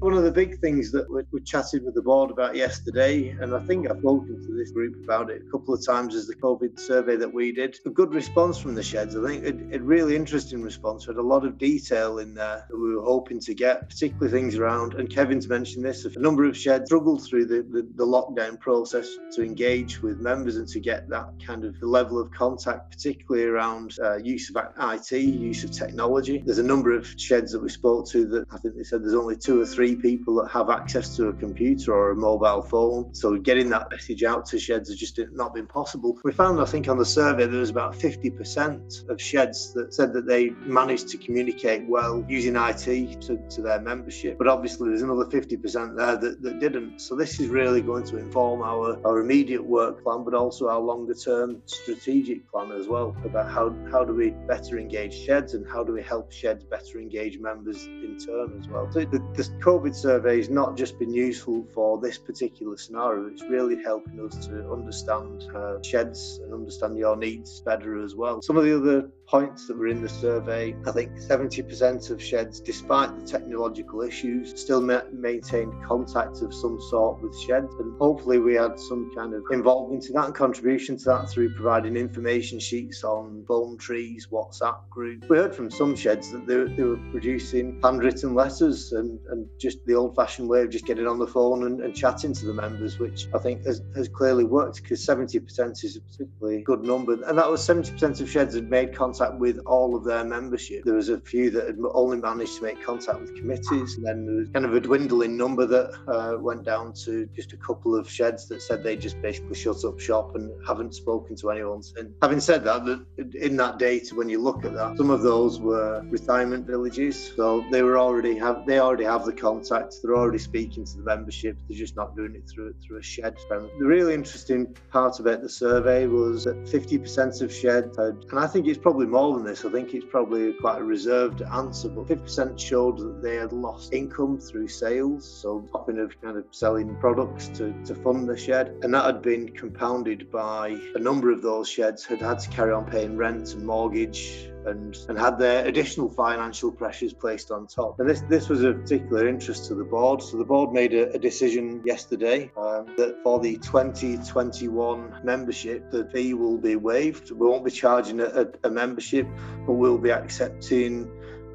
the big things that we, we chatted with the board about yesterday, and I think I've spoken to this group about it a couple of times is the COVID survey that we did. A good response from the sheds. I think a, a really interesting response. We had a lot of detail in there that we were hoping to get, particularly things around, and Kevin's mentioned this, a number of sheds struggled through the, the, the lockdown process to engage with members and to get that kind of level of contact, particularly around uh, use of IT, use of technology. There's a number of sheds that we spoke to that I think they said there's only two or three people that have access to a computer or a mobile phone. So getting that message out to sheds has just not been possible. We found, I think, on the survey there was about 50% of sheds that said that they managed to communicate well using IT to, to their membership. But obviously, there's another 50% there that, that didn't. So this is really going to inform our, our immediate work plan, but also our longer term strategic plan as well about how, how do we better engage sheds and how do we help sheds better engage members in turn as well. So the, the COVID survey has not just been useful for this particular scenario, it's really helping us to understand uh, sheds and understand your needs better as well. Some of the other points that were in the survey, I think 70% of sheds, despite the technological issues, still ma- maintained contact of some sort with sheds. And hopefully, we had some kind of involvement in that and contribution to that through providing information sheets on phone trees, WhatsApp groups. We heard from some sheds that they, they were producing handwritten letters and, and just the old fashioned way of just getting on the phone and, and chatting to the members, which I think has, has clearly worked because 70% is a particularly good number. And that was 70% of sheds had made contact contact with all of their membership. There was a few that had only managed to make contact with committees, and then there was kind of a dwindling number that uh, went down to just a couple of sheds that said they just basically shut up shop and haven't spoken to anyone since. Having said that, in that data, when you look at that, some of those were retirement villages, so they were already have they already have the contacts. They're already speaking to the membership. They're just not doing it through through a shed. The really interesting part about the survey was that 50% of sheds had, and I think it's probably more than this. I think it's probably quite a reserved answer, but 50% showed that they had lost income through sales, so stopping of kind of selling products to, to fund the shed. And that had been compounded by a number of those sheds had had to carry on paying rent and mortgage and, and had their additional financial pressures placed on top. And this, this was of particular interest to the board. So the board made a, a decision yesterday um, that for the 2021 membership, the fee will be waived. We won't be charging a, a membership, but we'll be accepting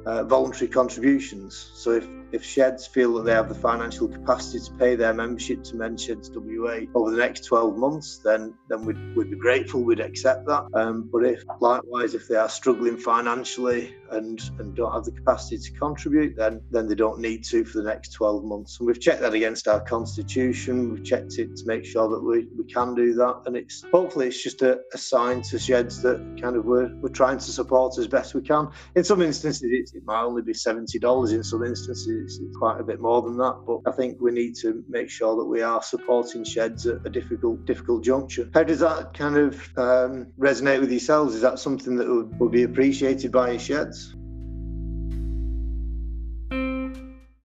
uh, voluntary contributions. So if if sheds feel that they have the financial capacity to pay their membership to Men's Sheds WA over the next 12 months, then then we'd, we'd be grateful, we'd accept that. Um, but if likewise, if they are struggling financially and, and don't have the capacity to contribute, then then they don't need to for the next 12 months. And we've checked that against our constitution, we've checked it to make sure that we, we can do that. And it's hopefully it's just a, a sign to sheds that kind of we're, we're trying to support as best we can. In some instances, it, it might only be $70. In some instances, it's, it's quite a bit more than that. But I think we need to make sure that we are supporting sheds at a difficult, difficult juncture. How does that kind of um, resonate with yourselves? Is that something that would, would be appreciated by your sheds?